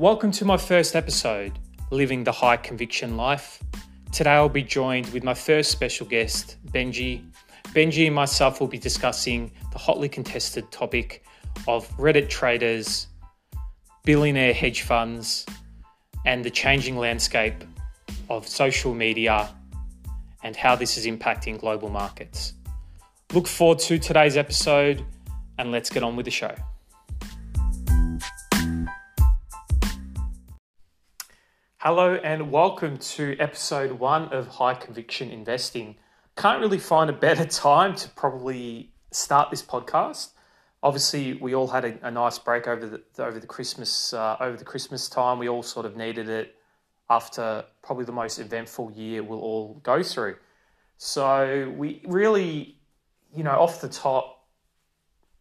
Welcome to my first episode, Living the High Conviction Life. Today I'll be joined with my first special guest, Benji. Benji and myself will be discussing the hotly contested topic of Reddit traders, billionaire hedge funds, and the changing landscape of social media and how this is impacting global markets. Look forward to today's episode and let's get on with the show. Hello and welcome to episode one of High Conviction Investing. Can't really find a better time to probably start this podcast. Obviously, we all had a, a nice break over the over the Christmas uh, over the Christmas time. We all sort of needed it after probably the most eventful year we'll all go through. So we really, you know, off the top,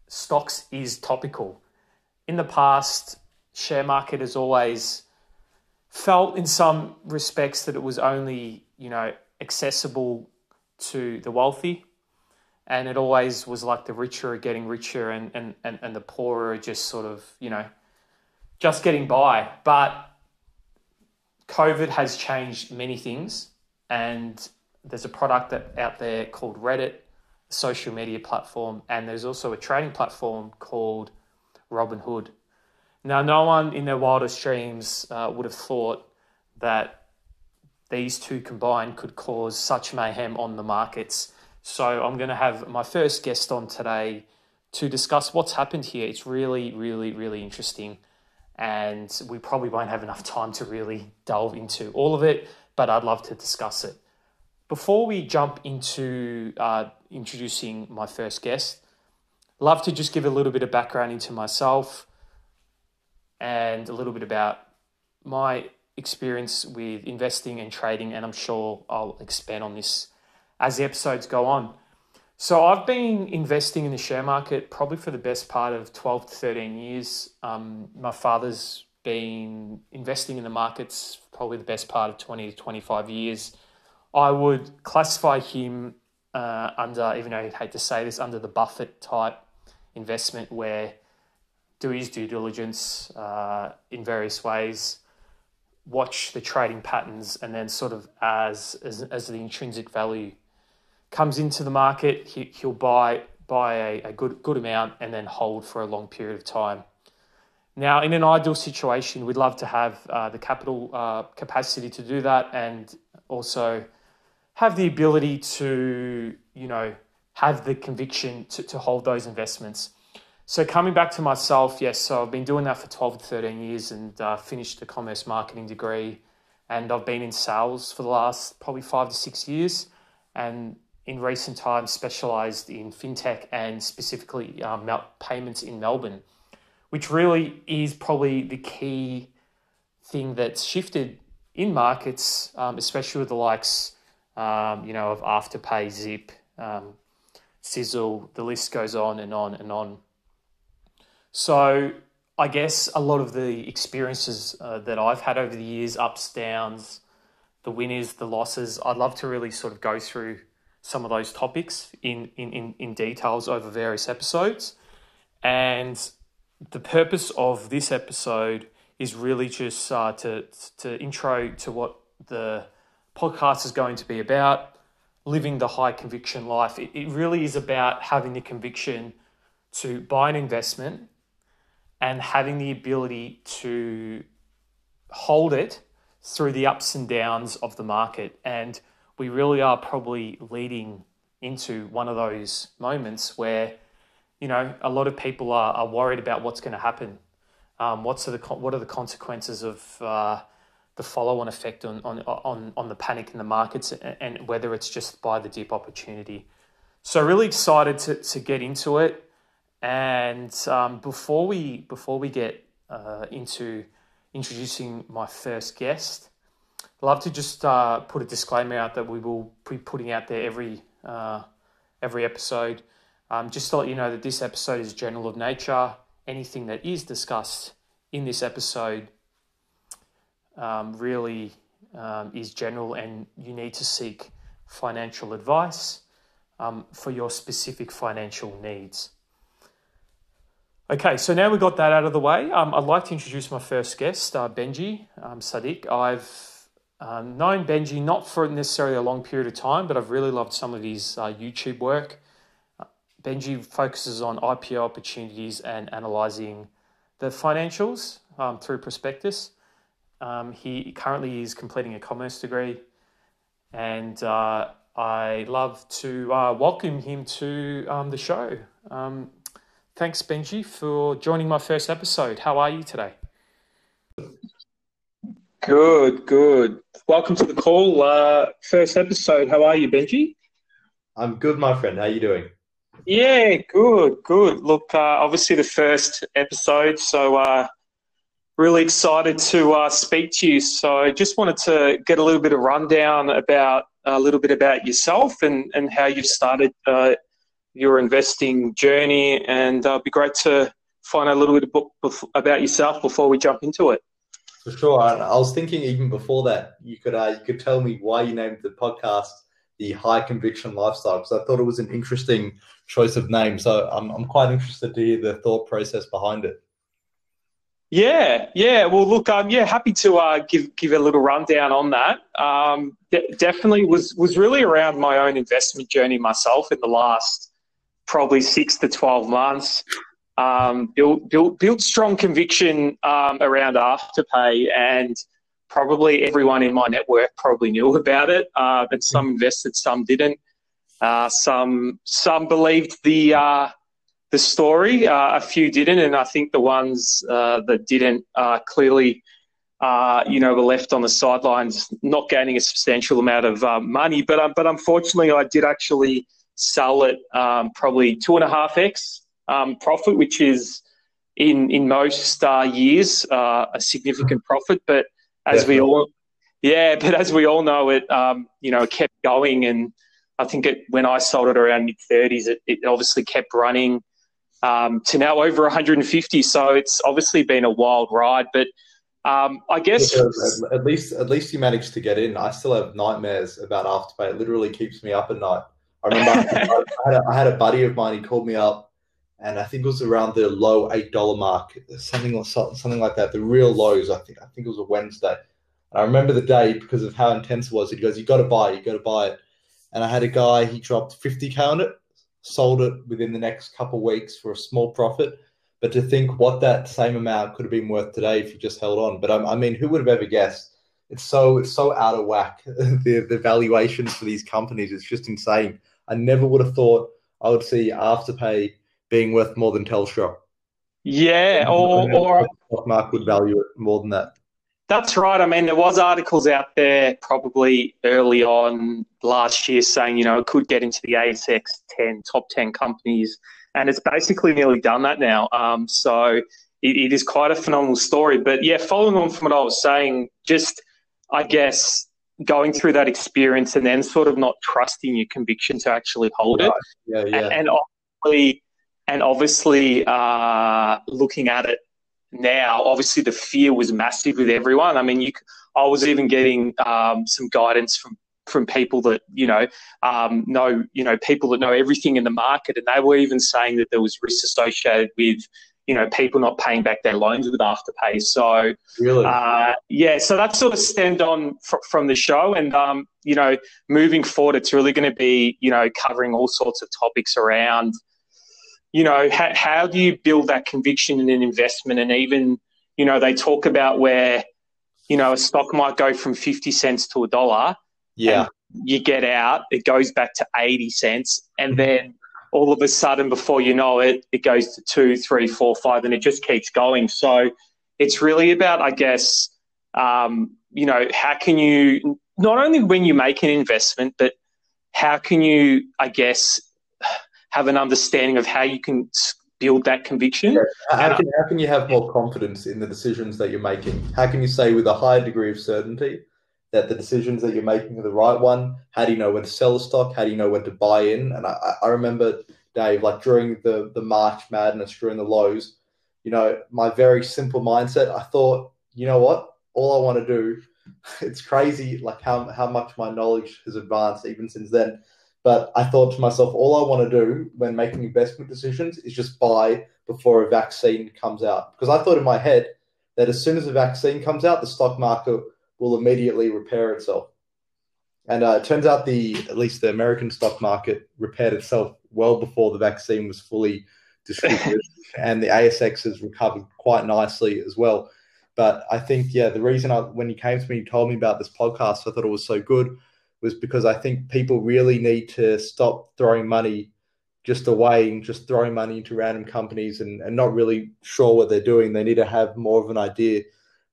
stocks is topical. In the past, share market has always felt in some respects that it was only, you know, accessible to the wealthy. And it always was like the richer are getting richer and, and, and, and the poorer are just sort of, you know, just getting by. But COVID has changed many things. And there's a product that, out there called Reddit, social media platform. And there's also a trading platform called Robinhood. Now, no one in their wildest dreams uh, would have thought that these two combined could cause such mayhem on the markets. So, I'm going to have my first guest on today to discuss what's happened here. It's really, really, really interesting. And we probably won't have enough time to really delve into all of it, but I'd love to discuss it. Before we jump into uh, introducing my first guest, love to just give a little bit of background into myself and a little bit about my experience with investing and trading, and I'm sure I'll expand on this as the episodes go on. So, I've been investing in the share market probably for the best part of 12 to 13 years. Um, my father's been investing in the markets probably the best part of 20 to 25 years. I would classify him uh, under, even though I'd hate to say this, under the Buffett type investment where do his due diligence uh, in various ways, watch the trading patterns, and then sort of as as, as the intrinsic value comes into the market, he, he'll buy buy a, a good good amount and then hold for a long period of time. Now, in an ideal situation, we'd love to have uh, the capital uh, capacity to do that, and also have the ability to, you know, have the conviction to, to hold those investments. So coming back to myself, yes, so I've been doing that for 12 to 13 years and uh, finished a commerce marketing degree. And I've been in sales for the last probably five to six years. And in recent times, specialized in fintech and specifically um, payments in Melbourne, which really is probably the key thing that's shifted in markets, um, especially with the likes, um, you know, of Afterpay, Zip, um, Sezzle, the list goes on and on and on. So I guess a lot of the experiences uh, that I've had over the years, ups, downs, the winners, the losses, I'd love to really sort of go through some of those topics in, in, in, in details over various episodes. And the purpose of this episode is really just uh, to, to intro to what the podcast is going to be about living the high conviction life. It, it really is about having the conviction to buy an investment and having the ability to hold it through the ups and downs of the market. And we really are probably leading into one of those moments where, you know, a lot of people are, are worried about what's going to happen. Um, what's the, what are the consequences of uh, the follow on effect on, on, on, on the panic in the markets and, and whether it's just by the dip opportunity. So, really excited to, to get into it. And um, before we before we get uh, into introducing my first guest, I'd love to just uh, put a disclaimer out that we will be putting out there every uh, every episode. Um, just to let you know that this episode is general of nature. Anything that is discussed in this episode um, really um, is general, and you need to seek financial advice um, for your specific financial needs. Okay, so now we've got that out of the way. Um, I'd like to introduce my first guest, uh, Benji um, Sadiq. I've um, known Benji not for necessarily a long period of time, but I've really loved some of his uh, YouTube work. Uh, Benji focuses on IPO opportunities and analyzing the financials um, through prospectus. Um, he currently is completing a commerce degree, and uh, I love to uh, welcome him to um, the show. Thanks, Benji, for joining my first episode. How are you today? Good, good. Welcome to the call. Uh, first episode. How are you, Benji? I'm good, my friend. How are you doing? Yeah, good, good. Look, uh, obviously the first episode, so uh, really excited to uh, speak to you. So I just wanted to get a little bit of rundown about a little bit about yourself and, and how you've started uh, your investing journey. And uh, it'd be great to find out a little bit of book about yourself before we jump into it. For sure. I was thinking even before that, you could uh, you could tell me why you named the podcast the High Conviction Lifestyle because I thought it was an interesting choice of name. So I'm I'm quite interested to hear the thought process behind it. Yeah, yeah. Well, look, um, yeah, happy to uh, give give a little rundown on that. Um, de- definitely was was really around my own investment journey myself in the last probably six to twelve months. Um, built built strong conviction um, around Afterpay, and probably everyone in my network probably knew about it. Uh, but some invested, some didn't. Uh, some some believed the uh, the story. Uh, a few didn't, and I think the ones uh, that didn't clearly, uh, you know, were left on the sidelines, not gaining a substantial amount of money. But um, but unfortunately, I did actually sell it um, probably two and a half x um, profit, which is in in most uh, years uh, a significant profit. But as Definitely. we all, yeah, but as we all know, it um, you know kept going and. I think it, when I sold it around mid 30s, it, it obviously kept running um, to now over 150. So it's obviously been a wild ride, but um, I guess at least at least you managed to get in. I still have nightmares about Afterpay. It literally keeps me up at night. I remember I, had a, I had a buddy of mine. He called me up, and I think it was around the low eight dollar mark, something something like that. The real lows. I think I think it was a Wednesday. And I remember the day because of how intense it was. He goes, "You got to buy. It, you got to buy it." And I had a guy. He dropped fifty k on it sold it within the next couple of weeks for a small profit. But to think what that same amount could have been worth today if you just held on. But um, I mean, who would have ever guessed? It's so it's so out of whack. the the valuations for these companies It's just insane. I never would have thought I would see Afterpay being worth more than Telstra. Yeah, or, or stock market would value it more than that. That's right. I mean, there was articles out there probably early on last year saying, you know, it could get into the ASX 10, top 10 companies. And it's basically nearly done that now. Um, so it, it is quite a phenomenal story. But yeah, following on from what I was saying, just, I guess, going through that experience and then sort of not trusting your conviction to actually hold it. Yeah, yeah. And, and obviously, and obviously uh, looking at it now, obviously the fear was massive with everyone. I mean, you, I was even getting um, some guidance from from people that you know um, know you know people that know everything in the market, and they were even saying that there was risk associated with you know people not paying back their loans with afterpay. So really, uh, yeah, so that sort of stemmed on fr- from the show, and um, you know moving forward, it's really going to be you know covering all sorts of topics around you know, how, how do you build that conviction in an investment? And even, you know, they talk about where, you know, a stock might go from 50 cents to a dollar. Yeah. You get out, it goes back to 80 cents. And mm-hmm. then all of a sudden, before you know it, it goes to two, three, four, five, and it just keeps going. So it's really about, I guess, um, you know, how can you, not only when you make an investment, but how can you, I guess, have an understanding of how you can build that conviction. Yeah. How, can, how can you have more confidence in the decisions that you're making? How can you say with a higher degree of certainty that the decisions that you're making are the right one? How do you know when to sell a stock? How do you know when to buy in? And I, I remember, Dave, like during the, the March madness, during the lows, you know, my very simple mindset, I thought, you know what? All I want to do, it's crazy like how, how much my knowledge has advanced even since then But I thought to myself, all I want to do when making investment decisions is just buy before a vaccine comes out. Because I thought in my head that as soon as a vaccine comes out, the stock market will immediately repair itself. And uh, it turns out the at least the American stock market repaired itself well before the vaccine was fully distributed, and the ASX has recovered quite nicely as well. But I think yeah, the reason I when you came to me and told me about this podcast, I thought it was so good was because I think people really need to stop throwing money just away and just throwing money into random companies and, and not really sure what they're doing. They need to have more of an idea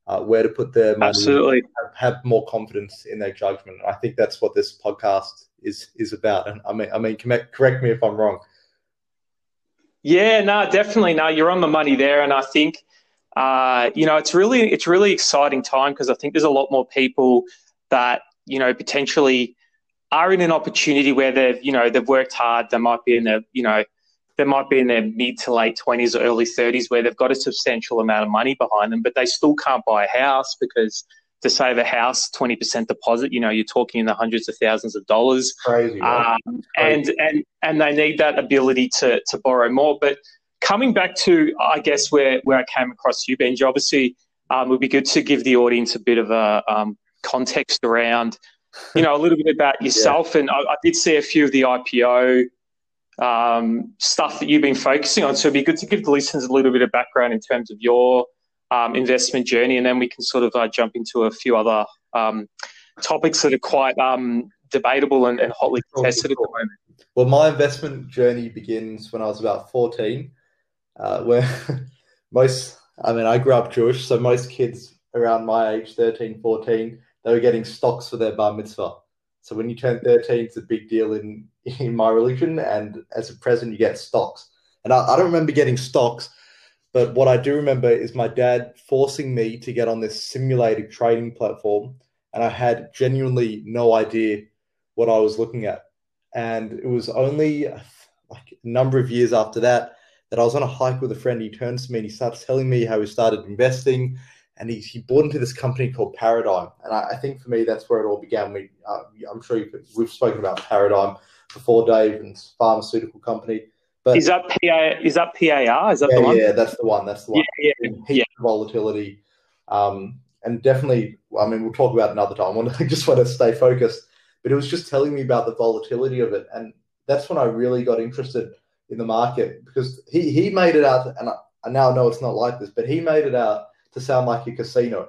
uh, where to put their money. Absolutely. Have, have, more confidence in their judgment. I think that's what this podcast is is about. And I mean, I mean, correct me if I'm wrong. Yeah, no, definitely. No, you're on the money there, and I think uh, you know it's really it's really exciting time because I think there's a lot more people that you know potentially are in an opportunity where they've you know they've worked hard. They might be in a you know they might be in their mid to late 20s or early 30s where they've got a substantial amount of money behind them, but they still can't buy a house because to save a house, 20% deposit, you know, you're talking in the hundreds of thousands of dollars. Crazy. Right? Um, Crazy. And, and, and they need that ability to, to borrow more. But coming back to, I guess, where, where I came across you, Benji, obviously um, it would be good to give the audience a bit of a um, context around, you know, a little bit about yourself. yeah. And I, I, did see a few of the IPO um, stuff that you've been focusing on. So it'd be good to give the listeners a little bit of background in terms of your um, investment journey, and then we can sort of uh, jump into a few other um, topics that are quite um, debatable and, and, hotly contested at the moment. Well, my investment journey begins when I was about 14, uh, where most, I mean, I grew up Jewish, so most kids around my age, 13, 14, they were getting stocks for their bar mitzvah. So when you turn 13, it's a big deal in, in my religion. And as a present, you get stocks. And I, I don't remember getting stocks, but what I do remember is my dad forcing me to get on this simulated trading platform. And I had genuinely no idea what I was looking at. And it was only like a number of years after that that I was on a hike with a friend. He turns to me and he starts telling me how he started investing and he, he bought into this company called Paradigm. And I, I think for me, that's where it all began. We, uh, I'm sure we've spoken about Paradigm before, Dave, and pharmaceutical company. But is that PA? Is that PAR? Is that yeah, the one? Yeah, that's the one. That's the one. Yeah, yeah, yeah. Volatility, um, and definitely. I mean, we'll talk about another time. I just want to stay focused. But it was just telling me about the volatility of it, and that's when I really got interested in the market because he he made it out, and I, I now know it's not like this, but he made it out to sound like a casino.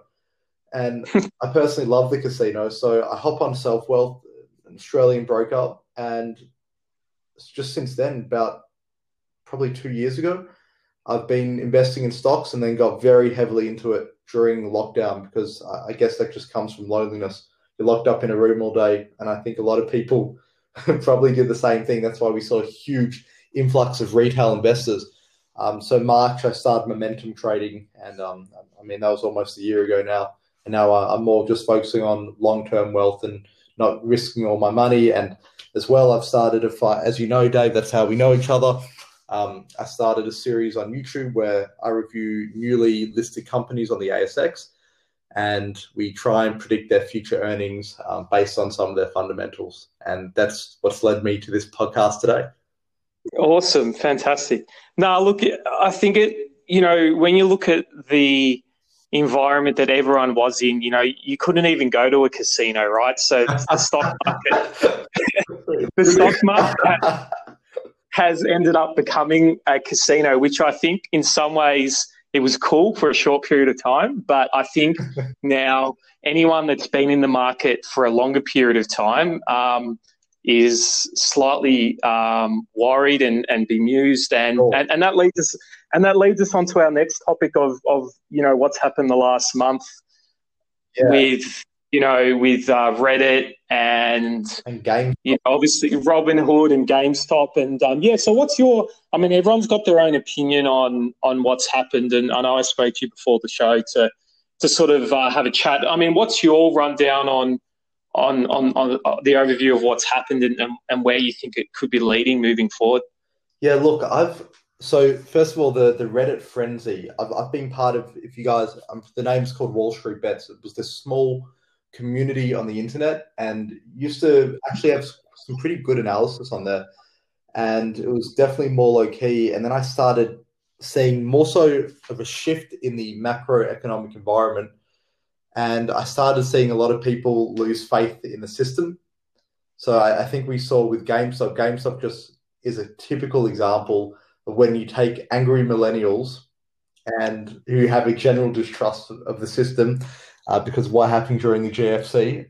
And I personally love the casino, so I hop on SelfWealth, an Australian broker, and just since then, about probably two years ago. I've been investing in stocks and then got very heavily into it during lockdown because I guess that just comes from loneliness. You're locked up in a room all day, and I think a lot of people probably did the same thing. That's why we saw a huge influx of retail investors. Um, so March, I started momentum trading, and um, I mean that was almost a year ago now. And now uh, I'm more just focusing on long-term wealth and not risking all my money. And as well, I've started a fight. As you know, Dave, that's how we know each other. Um, I started a series on YouTube where I review newly listed companies on the ASX and we try and predict their future earnings um, based on some of their fundamentals. And that's what's led me to this podcast today. Awesome. Fantastic. Now, look, I think it, you know, when you look at the environment that everyone was in, you know, you couldn't even go to a casino, right? So the stock market, the stock market has ended up becoming a casino, which I think in some ways it was cool for a short period of time. But I think now anyone that's been in the market for a longer period of time um, is slightly um, worried and, and bemused, and, oh. and and that leads us and that leads us on to our next topic of of you know what's happened the last month yeah. with you know, with uh, Reddit and, and game, you know, obviously Robinhood and GameStop, and um, yeah. So, what's your? I mean, everyone's got their own opinion on on what's happened, and I know I spoke to you before the show to to sort of uh, have a chat. I mean, what's your rundown on on on, on the overview of what's happened and, and, where you think it could be leading moving forward? Yeah, look, I've so first of all, the the Reddit frenzy. I've I've been part of. If you guys, um, the name's called Wall Street Bets. It was this small community on the internet and used to actually have some pretty good analysis on there, and it was definitely more low key. And then I started seeing more so of a shift in the macroeconomic environment, and I started seeing a lot of people lose faith in the system. So I, I think we saw with GameStop, GameStop just is a typical example of when you take angry millennials and who have a general distrust of, the system uh, because of what happened during the GFC,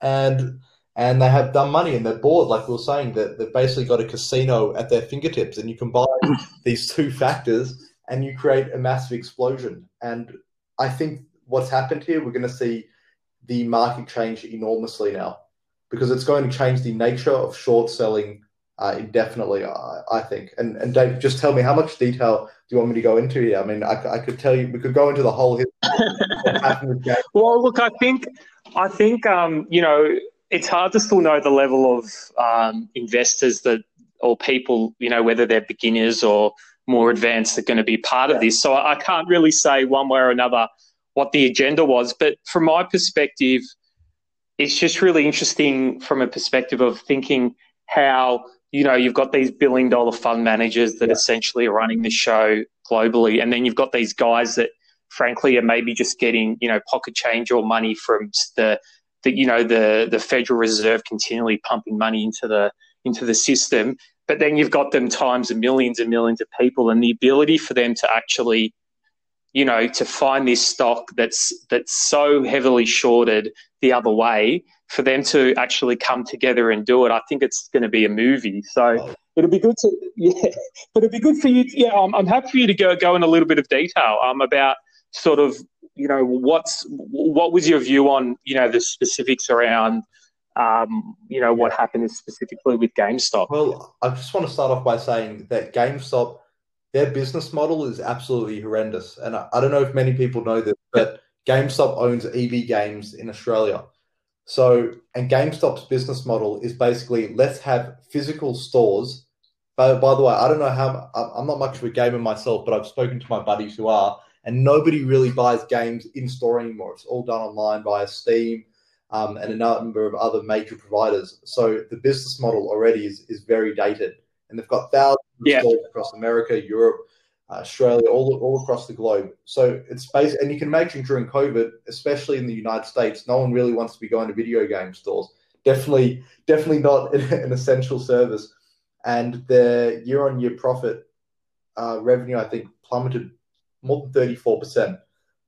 and and they have done money and they're bored, like we were saying, that they've basically got a casino at their fingertips, and you combine these two factors and you create a massive explosion. And I think what's happened here, we're going to see the market change enormously now because it's going to change the nature of short selling uh, indefinitely, I, I, think. And and Dave, just tell me how much detail do you want me to go into here? I mean, I, I could tell you we could go into the whole history. well, look, I think I think um, you know it's hard to still know the level of um, investors that or people you know whether they're beginners or more advanced are going to be part of this. So I can't really say one way or another what the agenda was, but from my perspective, it's just really interesting from a perspective of thinking how you know, you've got these billion dollar fund managers that yeah. essentially are running the show globally. And then you've got these guys that frankly are maybe just getting, you know, pocket change or money from the, the you know, the, the Federal Reserve continually pumping money into the, into the system. But then you've got them times of millions and millions of people and the ability for them to actually, you know, to find this stock that's, that's so heavily shorted the other way for them to actually come together and do it, I think it's going to be a movie. So it'll be good to, yeah, but it'll be good for you. To, yeah, I'm, I'm happy for you to go go in a little bit of detail um, about sort of, you know, what's what was your view on, you know, the specifics around, um, you know, what happened specifically with GameStop. Well, I just want to start off by saying that GameStop, their business model is absolutely horrendous, and I, I don't know if many people know this, but GameStop owns EB Games in Australia. So, and GameStop's business model is basically let's have physical stores. But by the way, I don't know how I'm not much of a gamer myself, but I've spoken to my buddies who are, and nobody really buys games in store anymore. It's all done online via Steam um, and a number of other major providers. So the business model already is, is very dated, and they've got thousands yeah. across America, Europe, Australia, all, all across the globe. So it's based, and you can imagine during COVID, especially in the United States, no one really wants to be going to video game stores. Definitely, definitely not an essential service. And their year-on-year profit uh, revenue, I think, plummeted more than thirty-four percent.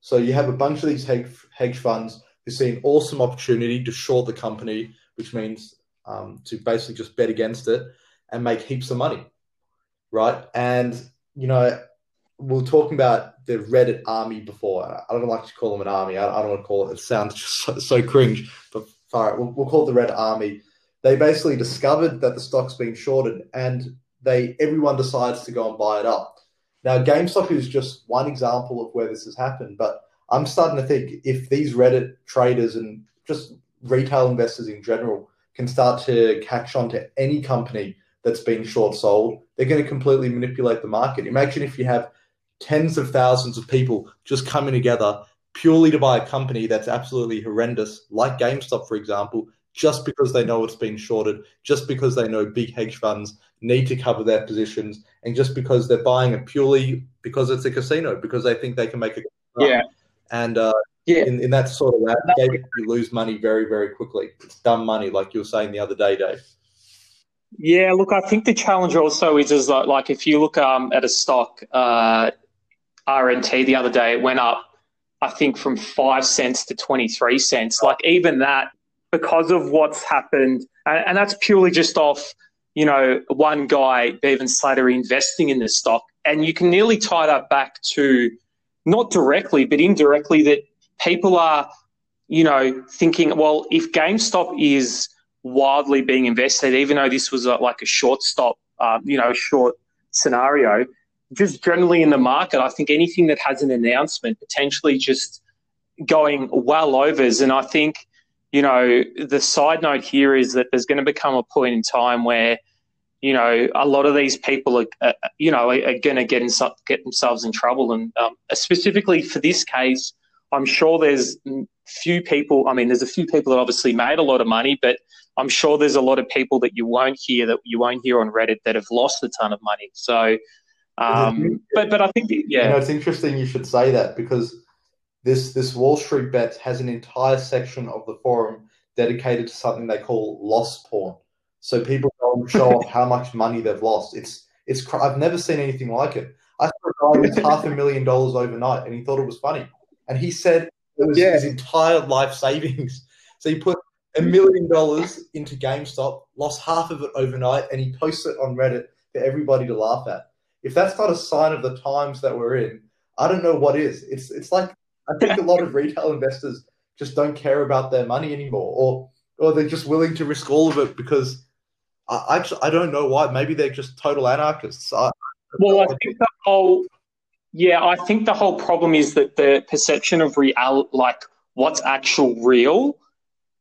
So you have a bunch of these hedge, hedge funds who see an awesome opportunity to short the company, which means um, to basically just bet against it and make heaps of money, right? And you know, we are talking about the Reddit army before. I don't like to call them an army. I, don't want to call it. It sounds just so, so cringe. But all right, we'll, we'll call it the Reddit army. They basically discovered that the stock's been shorted, and they everyone decides to go and buy it up. Now, GameStop is just one example of where this has happened, but I'm starting to think if these Reddit traders and just retail investors in general can start to catch on to any company that's been short sold, they're going to completely manipulate the market. Imagine if you have tens of thousands of people just coming together purely to buy a company that's absolutely horrendous, like GameStop, for example, just because they know it's been shorted, just because they know big hedge funds need to cover their positions, and just because they're buying it purely because it's a casino, because they think they can make a yeah. And uh, yeah, in, in that sort of landscape, you lose money very, very quickly. It's dumb money, like you were saying the other day, Dave. Yeah, look, I think the challenge also is, is like, like if you look um, at a stock, uh, RNT the other day, it went up, I think, from five cents to 23 cents. Like, even that, because of what's happened, and, and that's purely just off, you know, one guy, Bevan Slattery, investing in the stock. And you can nearly tie that back to not directly, but indirectly, that people are, you know, thinking, well, if GameStop is wildly being invested, even though this was a, like a short stop, uh, you know, short scenario, just generally in the market, I think anything that has an announcement potentially just going well overs. And I think, you know, the side note here is that there's going to become a point in time where, you know, a lot of these people are, uh, you know, are, are going to get, in, get themselves in trouble. And um, specifically for this case, I'm sure there's few people. I mean, there's a few people that obviously made a lot of money, but I'm sure there's a lot of people that you won't hear that you won't hear on Reddit that have lost a ton of money. So, um, but but I think yeah, you know, it's interesting you should say that because this this Wall Street bet has an entire section of the forum dedicated to something they call loss porn. So people go and show off how much money they've lost. It's it's I've never seen anything like it. I saw a guy with half a million dollars overnight, and he thought it was funny, and he said it was yeah. his entire life savings. So he put a million dollars into GameStop, lost half of it overnight, and he posts it on Reddit for everybody to laugh at. If that's not a sign of the times that we're in, I don't know what is. It's it's like I think a lot of retail investors just don't care about their money anymore, or or they're just willing to risk all of it because I I, just, I don't know why. Maybe they're just total anarchists. I, well, I think the whole yeah, I think the whole problem is that the perception of real, like what's actual real,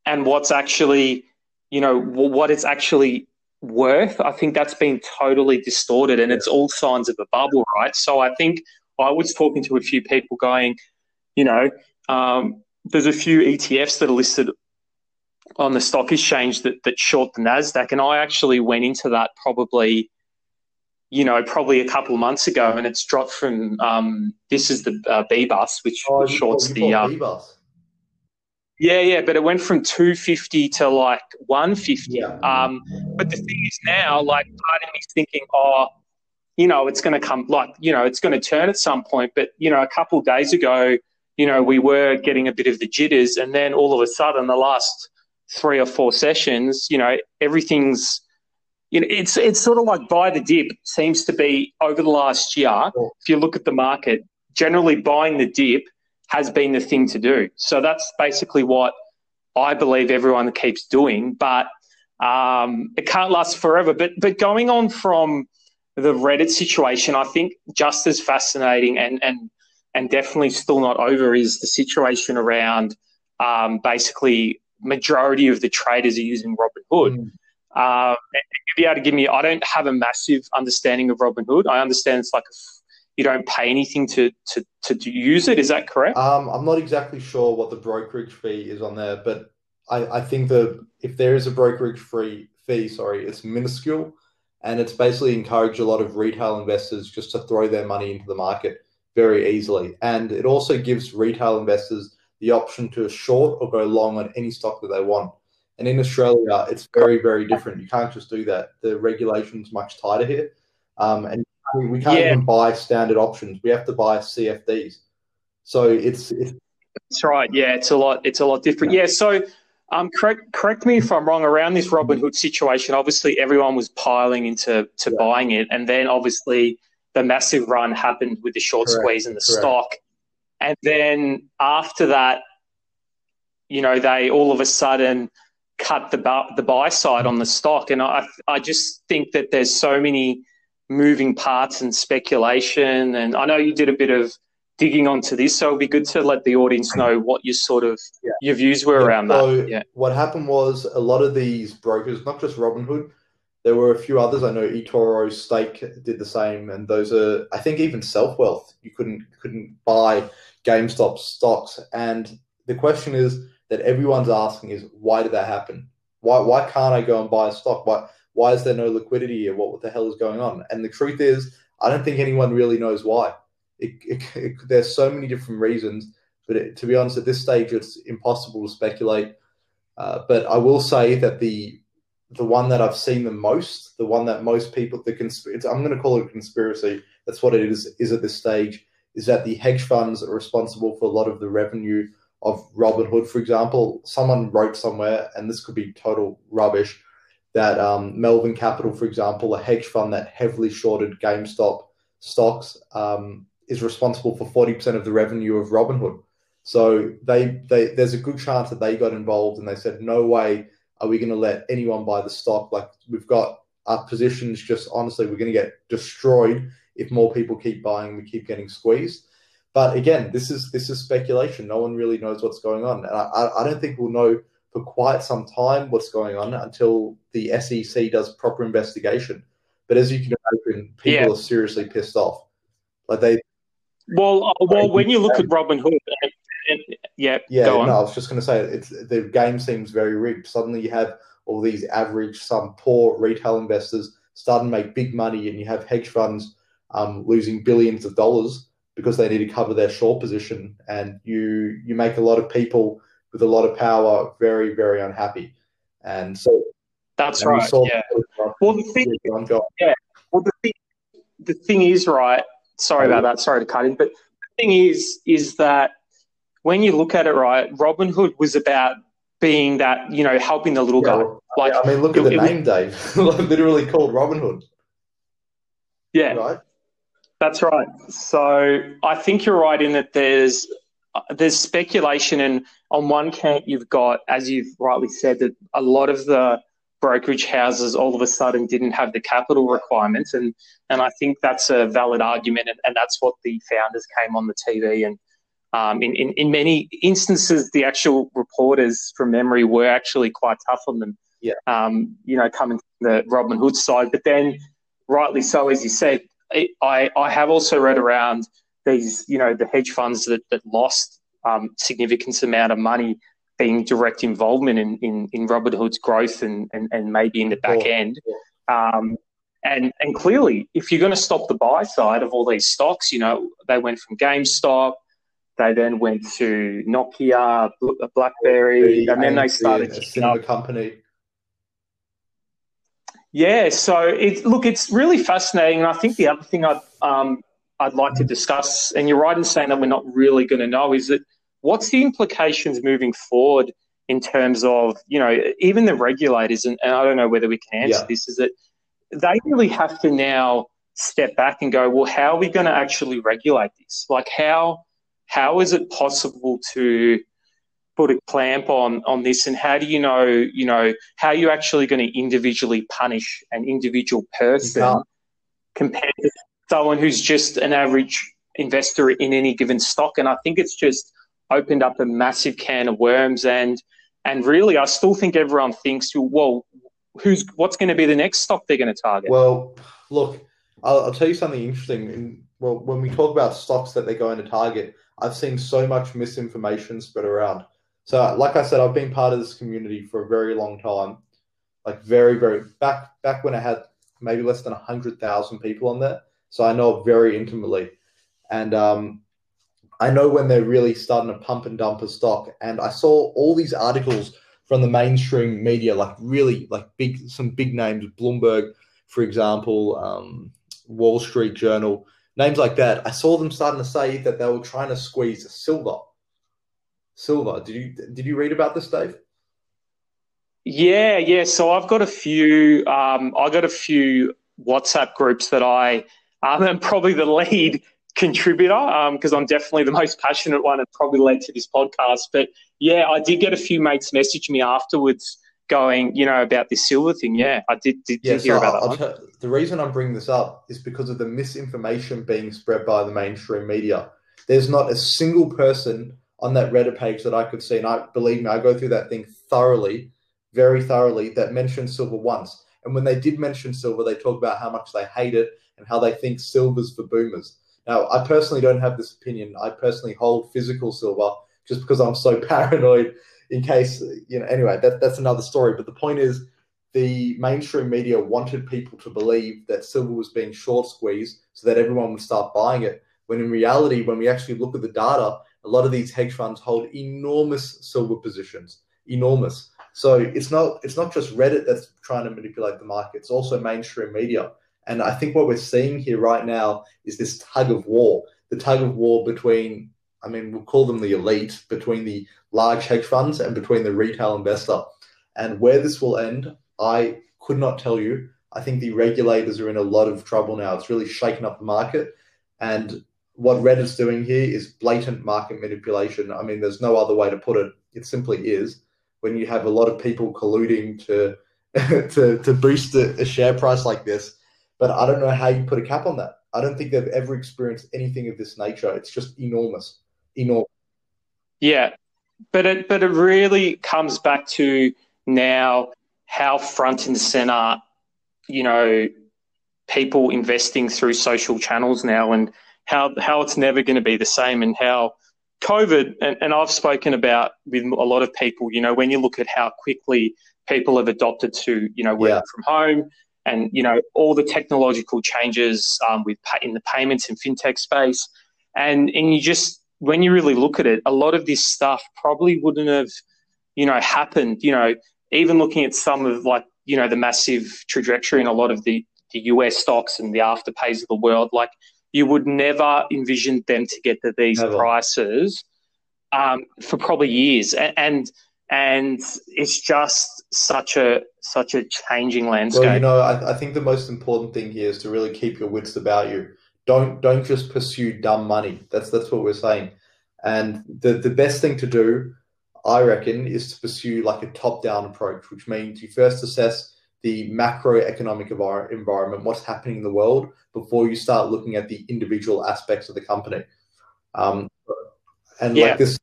and what's actually, you know, what it's actually worth. I think that's been totally distorted, and it's all signs of a bubble, right? So I think I was talking to a few people going, you know, um, there's a few ETFs that are listed on the stock exchange that, that short the Nasdaq, and I actually went into that probably, you know, probably a couple of months ago, and it's dropped from um, this is the uh, B bus, which oh, shorts the um, B-bus. Yeah, yeah, but it went from 250 to like 150. Yeah. Um, but the thing is now, like, part of me's thinking, oh, you know, it's going to come, like, you know, it's going to turn at some point. But, you know, a couple days ago, you know, we were getting a bit of the jitters. And then all of a sudden, the last three or four sessions, you know, everything's, you know, it's, it's sort of like buy the dip seems to be over the last year. If you look at the market, generally buying the dip – has been the thing to do. So that's basically what I believe everyone keeps doing, but um, it can't last forever. But but going on from the Reddit situation, I think just as fascinating and and and definitely still not over is the situation around um, basically majority of the traders are using Robinhood. Mm. Uh, you'll be able to give me. I don't have a massive understanding of Robinhood. I understand it's like a you don't pay anything to, to, to use it. Is that correct? Um, I'm not exactly sure what the brokerage fee is on there, but I, I think that if there is a brokerage free fee, sorry, it's minuscule, and it's basically encouraged a lot of retail investors just to throw their money into the market very easily, and it also gives retail investors the option to short or go long on any stock that they want. And in Australia, it's very, very different. You can't just do that. The regulation's much tighter here. Um, and we can't yeah. even buy standard options. We have to buy CFDs. So it's, it's that's right. Yeah, it's a lot. It's a lot different. Yeah. So, um, correct correct me if I'm wrong. Around this Robinhood situation, obviously everyone was piling into to yeah. buying it, and then obviously the massive run happened with the short correct. squeeze in the correct. stock, and then after that, you know, they all of a sudden cut the the buy side on the stock, and I I just think that there's so many moving parts and speculation. And I know you did a bit of digging onto this, so it'd be good to let the audience know what your sort of yeah. your views were yeah, around so that. Yeah. What happened was a lot of these brokers, not just Robinhood, there were a few others. I know eToro, Stake did the same, and those are I think even Self Wealth. You couldn't couldn't buy GameStop stocks, and the question is that everyone's asking is why did that happen? Why why can't I go and buy a stock? Why why is there no liquidity here? What, what the hell is going on? And the truth is, I don't think anyone really knows why. It, it, it, there's so many different reasons, but to be honest, at this stage, it's impossible to speculate. Uh, but I will say that the the one that I've seen the most, the one that most people, the I'm going to call it a conspiracy. That's what it is. Is at this stage, is that the hedge funds are responsible for a lot of the revenue of Robinhood, for example. Someone wrote somewhere, and this could be total rubbish, that um, Melvin Capital, for example, a hedge fund that heavily shorted GameStop stocks, um, is responsible for 40% of the revenue of Robinhood. So they, they, there's a good chance that they got involved and they said, no way are we going to let anyone buy the stock. Like we've got our positions just honestly, we're going to get destroyed if more people keep buying, we keep getting squeezed. But again, this is this is speculation. No one really knows what's going on, and I, I don't think we'll know for quite some time what's going on until the SEC does proper investigation. But as you can imagine, people yeah. are seriously pissed off. Like they. Well, uh, well, when you look at Robinhood, yeah, yeah. No, I was just going to say it's the game seems very rigged. Suddenly, you have all these average, some poor retail investors starting to make big money, and you have hedge funds um, losing billions of dollars because they need to cover their short position, and you you make a lot of people with a lot of power very very unhappy, and so that's and right. Yeah. Well, the thing, yeah. Well, the thing, the thing is right. Sorry about that. Sorry to cut in, but the thing is, is that when you look at it right, Robinhood was about being that you know helping the little yeah, guy. Like I mean, look at the it, name, Dave. Literally called Robin Hood. Yeah, right. That's right. So I think you're right in that there's there's speculation, and on one camp you've got, as you've rightly said, that a lot of the brokerage houses all of a sudden didn't have the capital requirements, and and I think that's a valid argument, and, and that's what the founders came on the TV and. Um, in, in, in many instances, the actual reporters from memory were actually quite tough on them. Yeah. Um, you know, coming from the Robinhood side, but then, rightly so, as you said, I, I have also read around these, you know, the hedge funds that, that lost um, significant amount of money being direct involvement in, in, in Robinhood's growth and, and, and maybe in the back end. Um, and, and clearly, if you're going to stop the buy side of all these stocks, you know, they went from GameStop, they then went to Nokia, BlackBerry, and then they started a company. Yeah, so it, look, it's really fascinating. And I think the other thing I'd, um, I'd like to discuss, and you're right in saying that we're not really going to know, is that what's the implications moving forward in terms of, you know, even the regulators, and, and I don't know whether we can answer yeah. this, is that they really have to now step back and go, well, how are we going to actually regulate this? Like, how how is it possible to put a clamp on on this and how do you know you know how are you actually going to individually punish an individual person compared to someone who's just an average investor in any given stock and i think it's just opened up a massive can of worms and and really i still think everyone thinks well who's what's going to be the next stock they're going to target well look i'll, I'll tell you something interesting in, well when we talk about stocks that they're going to target i've seen so much misinformation spread around so, like I said, I've been part of this community for a very long time. Like very, very back back when I had maybe less than hundred thousand people on there. So I know very intimately, and um, I know when they're really starting to pump and dump a stock. And I saw all these articles from the mainstream media, like really like big some big names, Bloomberg, for example, um, Wall Street Journal, names like that. I saw them starting to say that they were trying to squeeze silver silver. Did you did you read about this, Dave? Yeah, yeah. So I've got a few. Um, I got a few WhatsApp groups that I um, am probably the lead contributor because um, I'm definitely the most passionate one and probably led to this podcast. But yeah, I did get a few mates message me afterwards going, you know, about this silver thing. Yeah, I did, did, yeah, did hear so about that. T- the reason I'm bringing this up is because of the misinformation being spread by the mainstream media. There's not a single person on that Reddit page that I could see, and I believe me, I go through that thing thoroughly, very thoroughly, that mentioned silver once. And when they did mention silver, they talk about how much they hate it and how they think silver's for boomers. Now, I personally don't have this opinion. I personally hold physical silver just because I'm so paranoid in case, you know, anyway, that, that's another story. But the point is, the mainstream media wanted people to believe that silver was being short squeezed so that everyone would start buying it. When in reality, when we actually look at the data, a lot of these hedge funds hold enormous silver positions, enormous. So it's not it's not just Reddit that's trying to manipulate the market; it's also mainstream media. And I think what we're seeing here right now is this tug of war, the tug of war between, I mean, we'll call them the elite, between the large hedge funds and between the retail investor. And where this will end, I could not tell you. I think the regulators are in a lot of trouble now. It's really shaken up the market. And what Reddit's doing here is blatant market manipulation. I mean, there's no other way to put it. It simply is when you have a lot of people colluding to to to boost a, a, share price like this. But I don't know how you put a cap on that. I don't think they've ever experienced anything of this nature. It's just enormous, enormous. Yeah, but it but it really comes back to now how front and center, you know, people investing through social channels now and how how it's never going to be the same and how COVID, and, and I've spoken about with a lot of people, you know, when you look at how quickly people have adopted to, you know, working yeah. from home and, you know, all the technological changes um, with in the payments and fintech space. And, and you just, when you really look at it, a lot of this stuff probably wouldn't have, you know, happened, you know, even looking at some of like, you know, the massive trajectory in a lot of the, the US stocks and the afterpays of the world, like you would never envision them to get to these never. prices um, for probably years. And, and and it's just such a such a changing landscape. Well, you know, I, I think the most important thing here is to really keep your wits about you. Don't don't just pursue dumb money. That's that's what we're saying. And the the best thing to do, I reckon, is to pursue like a top down approach, which means you first assess the macroeconomic environment, what's happening in the world, before you start looking at the individual aspects of the company. Um, and yeah. like this.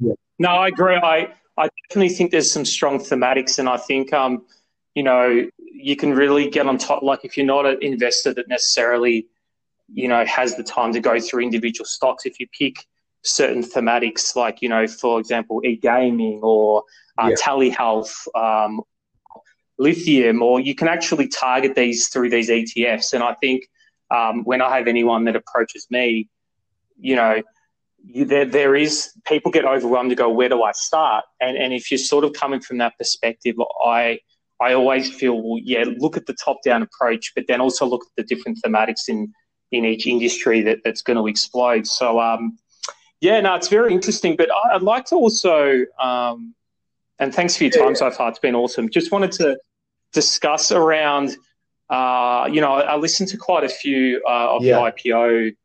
Yeah. No, I agree. I I definitely think there's some strong thematics, and I think um, you know you can really get on top. Like if you're not an investor that necessarily you know has the time to go through individual stocks, if you pick certain thematics, like you know, for example, e-gaming or uh, yeah. telehealth, um, lithium, or you can actually target these through these ETFs. And I think um, when I have anyone that approaches me, you know, you, there, there is people get overwhelmed to go, where do I start? And, and if you're sort of coming from that perspective, I, I always feel, well, yeah, look at the top down approach, but then also look at the different thematics in, in each industry that, that's going to explode. So, um, yeah, no, it's very interesting. But I'd like to also, um, and thanks for your time yeah. so far. It's been awesome. Just wanted to discuss around, uh, you know, I listened to quite a few uh, of yeah. the IPO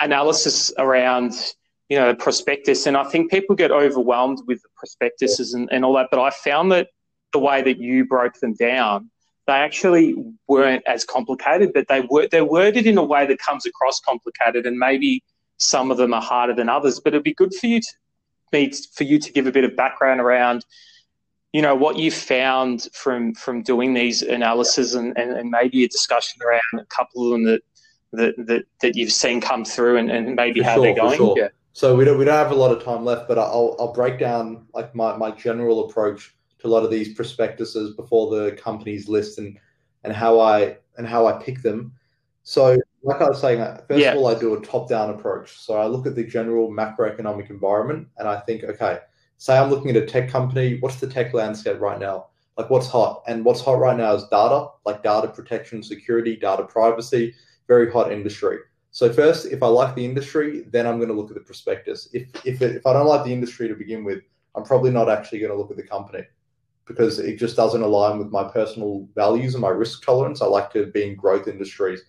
analysis around you know the prospectus and i think people get overwhelmed with the prospectuses and, and all that but i found that the way that you broke them down they actually weren't as complicated but they were they're worded in a way that comes across complicated and maybe some of them are harder than others but it'd be good for you to me for you to give a bit of background around you know what you found from from doing these analyses and, and, and maybe a discussion around a couple of them that that that, that you've seen come through and, and maybe for how sure, they're going? Sure. Yeah. So we don't we don't have a lot of time left, but I'll I'll break down like my, my general approach to a lot of these prospectuses before the companies list and and how I and how I pick them. So like I was saying, uh, first yeah. of all, I do a top down approach. So I look at the general macroeconomic environment and I think, okay, say I'm looking at a tech company, what's the tech landscape right now? Like what's hot? And what's hot right now is data, like data protection, security, data privacy, very hot industry. So first, if I like the industry, then I'm going to look at the prospectus. If if it, if I don't like the industry to begin with, I'm probably not actually going to look at the company because it just doesn't align with my personal values and my risk tolerance. I like to be in growth industries.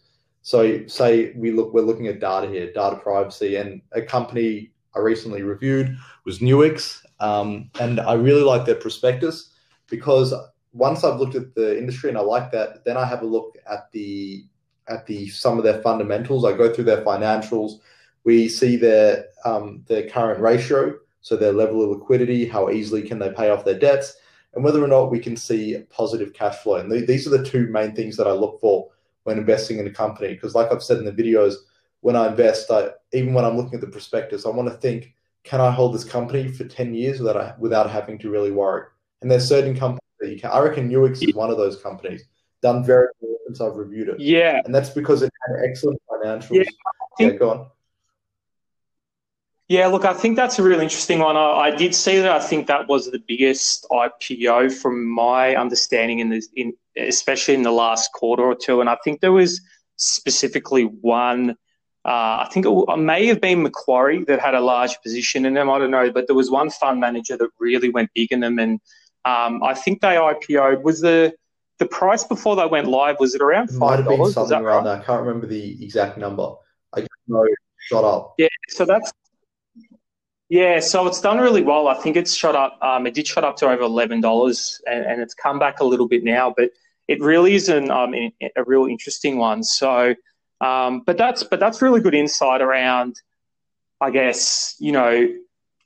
So say we look we're looking at data here, data privacy, and a company I recently reviewed was Nuix, um, and I really like their prospectus because once I've looked at the industry and I like that, then I have a look at the at the some of their fundamentals. I go through their financials. We see their um, their current ratio, so their level of liquidity, how easily can they pay off their debts, and whether or not we can see positive cash flow. And th- these are the two main things that I look for when investing in a company. Because, like I've said in the videos, when I invest, I, even when I'm looking at the prospectus, I want to think, can I hold this company for ten years without I, without having to really worry? And there's certain companies that you can. I reckon Nuix is one of those companies done very well since I've reviewed it. Yeah. And that's because it had excellent financials. Yeah, think, yeah go on. Yeah, look, I think that's a really interesting one. I, I, did see that. I think that was the biggest IPO from my understanding in this, in especially in the last quarter or two. And I think there was specifically one. Uh, I think it, may have been Macquarie that had a large position in them. I don't know, but there was one fund manager that really went big in them, and um, I think they IPO'd was the the price before they went live was it around five Might have been something around right? that. I can't remember the exact number. I just know it shot up. Yeah, so that's yeah, so it's done really well. I think it's shot up. Um, it did shot up to over eleven dollars, and, and, it's come back a little bit now. But it really is an, um, a real interesting one. So, um, but that's but that's really good insight around, I guess you know,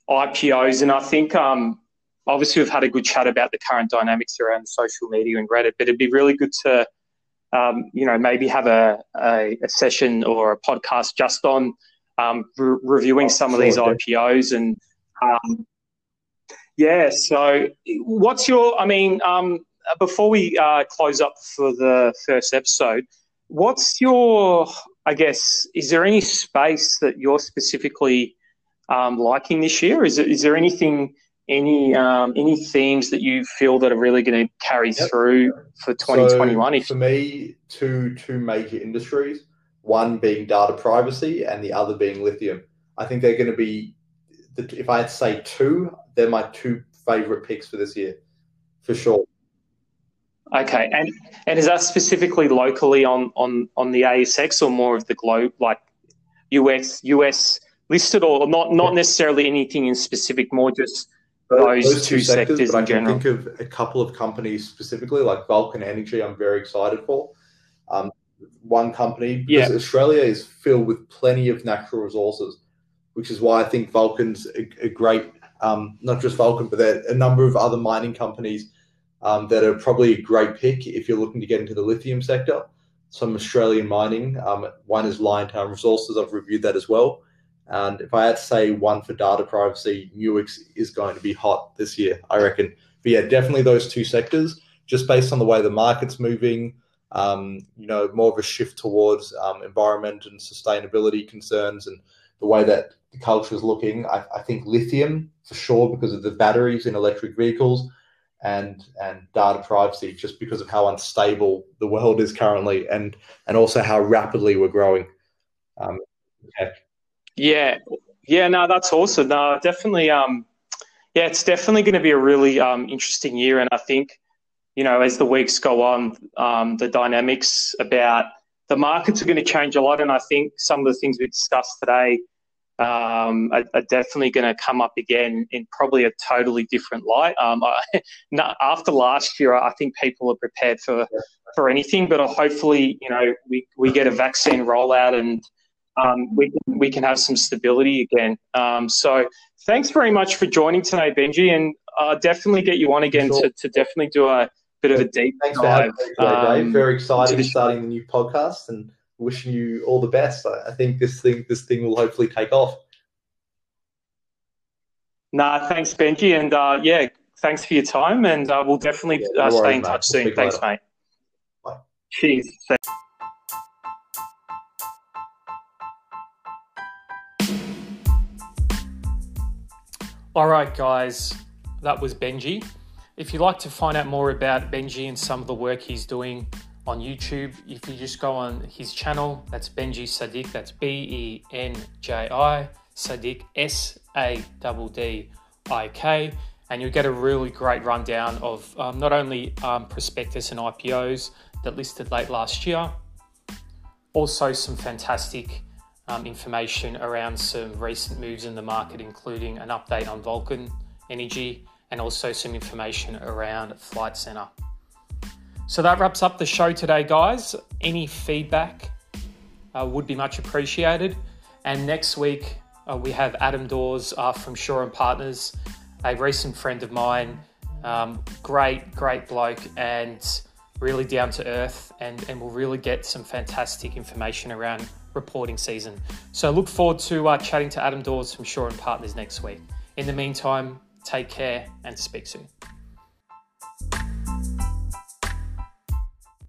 IPOs, and I think um, obviously we've had a good chat about the current dynamics around social media and Reddit, but it'd be really good to, um, you know, maybe have a, a, a, session or a podcast just on um, re- reviewing some of these IPOs and um, yeah. So, what's your? I mean, um, before we uh, close up for the first episode, what's your? I guess is there any space that you're specifically um, liking this year? Is, it, is there anything? Any um, any themes that you feel that are really going to carry yep. through for 2021? So for me, two two major industries one being data privacy and the other being lithium. I think they're going to be, if I had to say two, they're my two favorite picks for this year, for sure. Okay, and and is that specifically locally on on on the ASX or more of the globe, like US US listed, or not not necessarily anything in specific, more just those, those two, two, sectors, sectors but in I can think of a couple of companies specifically, like Vulcan Energy. I'm very excited for. Um, one company because yeah. Australia is filled with plenty of natural resources, which is why I think Vulcan's a, a great, um, not just Vulcan, but there are a number of other mining companies um, that are probably a great pick if you're looking to get into the lithium sector. Some Australian mining, um, one is Liontown Resources. I've reviewed that as well. And if I had to say one for data privacy, Nuix is going to be hot this year, I reckon. But yeah, definitely those two sectors, just based on the way the market's moving, um, you know, more of a shift towards um, environment and sustainability concerns and the way that the culture is looking. I, I, think lithium for sure because of the batteries in electric vehicles and and data privacy just because of how unstable the world is currently and and also how rapidly we're growing. Um, yeah, yeah, no, that's awesome. No, definitely. Um, yeah, it's definitely going to be a really um, interesting year, and I think you know, as the weeks go on, um, the dynamics about the markets are going to change a lot. And I think some of the things we discussed today um, are, are, definitely going to come up again in probably a totally different light. Um, I, after last year, I think people are prepared for for anything, but hopefully, you know, we, we get a vaccine rollout and um, we, we can have some stability again. Um, so thanks very much for joining today, Benji, and uh, definitely get you on again sure. to, to definitely do a bit of a deep Thanks dive. Um, Very excited starting the new podcast and wishing you all the best. I think this thing this thing will hopefully take off. Nah, thanks, Benji, and uh, yeah, thanks for your time, and uh, we'll definitely yeah, uh, stay in touch mate. soon. We'll thanks, later. mate. Bye. Cheers. All right, guys, that was Benji. If you'd like to find out more about Benji and some of the work he's doing on YouTube, if you just go on his channel, that's Benji Saddik, that's B E N J I, Saddik, S A D D I K, and you'll get a really great rundown of um, not only um, prospectus and IPOs that listed late last year, also some fantastic um, information around some recent moves in the market, including an update on Vulcan Energy and also some information around Flight Centre. So that wraps up the show today, guys. Any feedback uh, would be much appreciated. And next week, uh, we have Adam Dawes uh, from Shaw and Partners, a recent friend of mine. Um, great, great bloke, and really down to earth, and, and we'll really get some fantastic information around reporting season. So look forward to uh, chatting to Adam Dawes from Shaw and Partners next week. In the meantime, Take care and speak soon.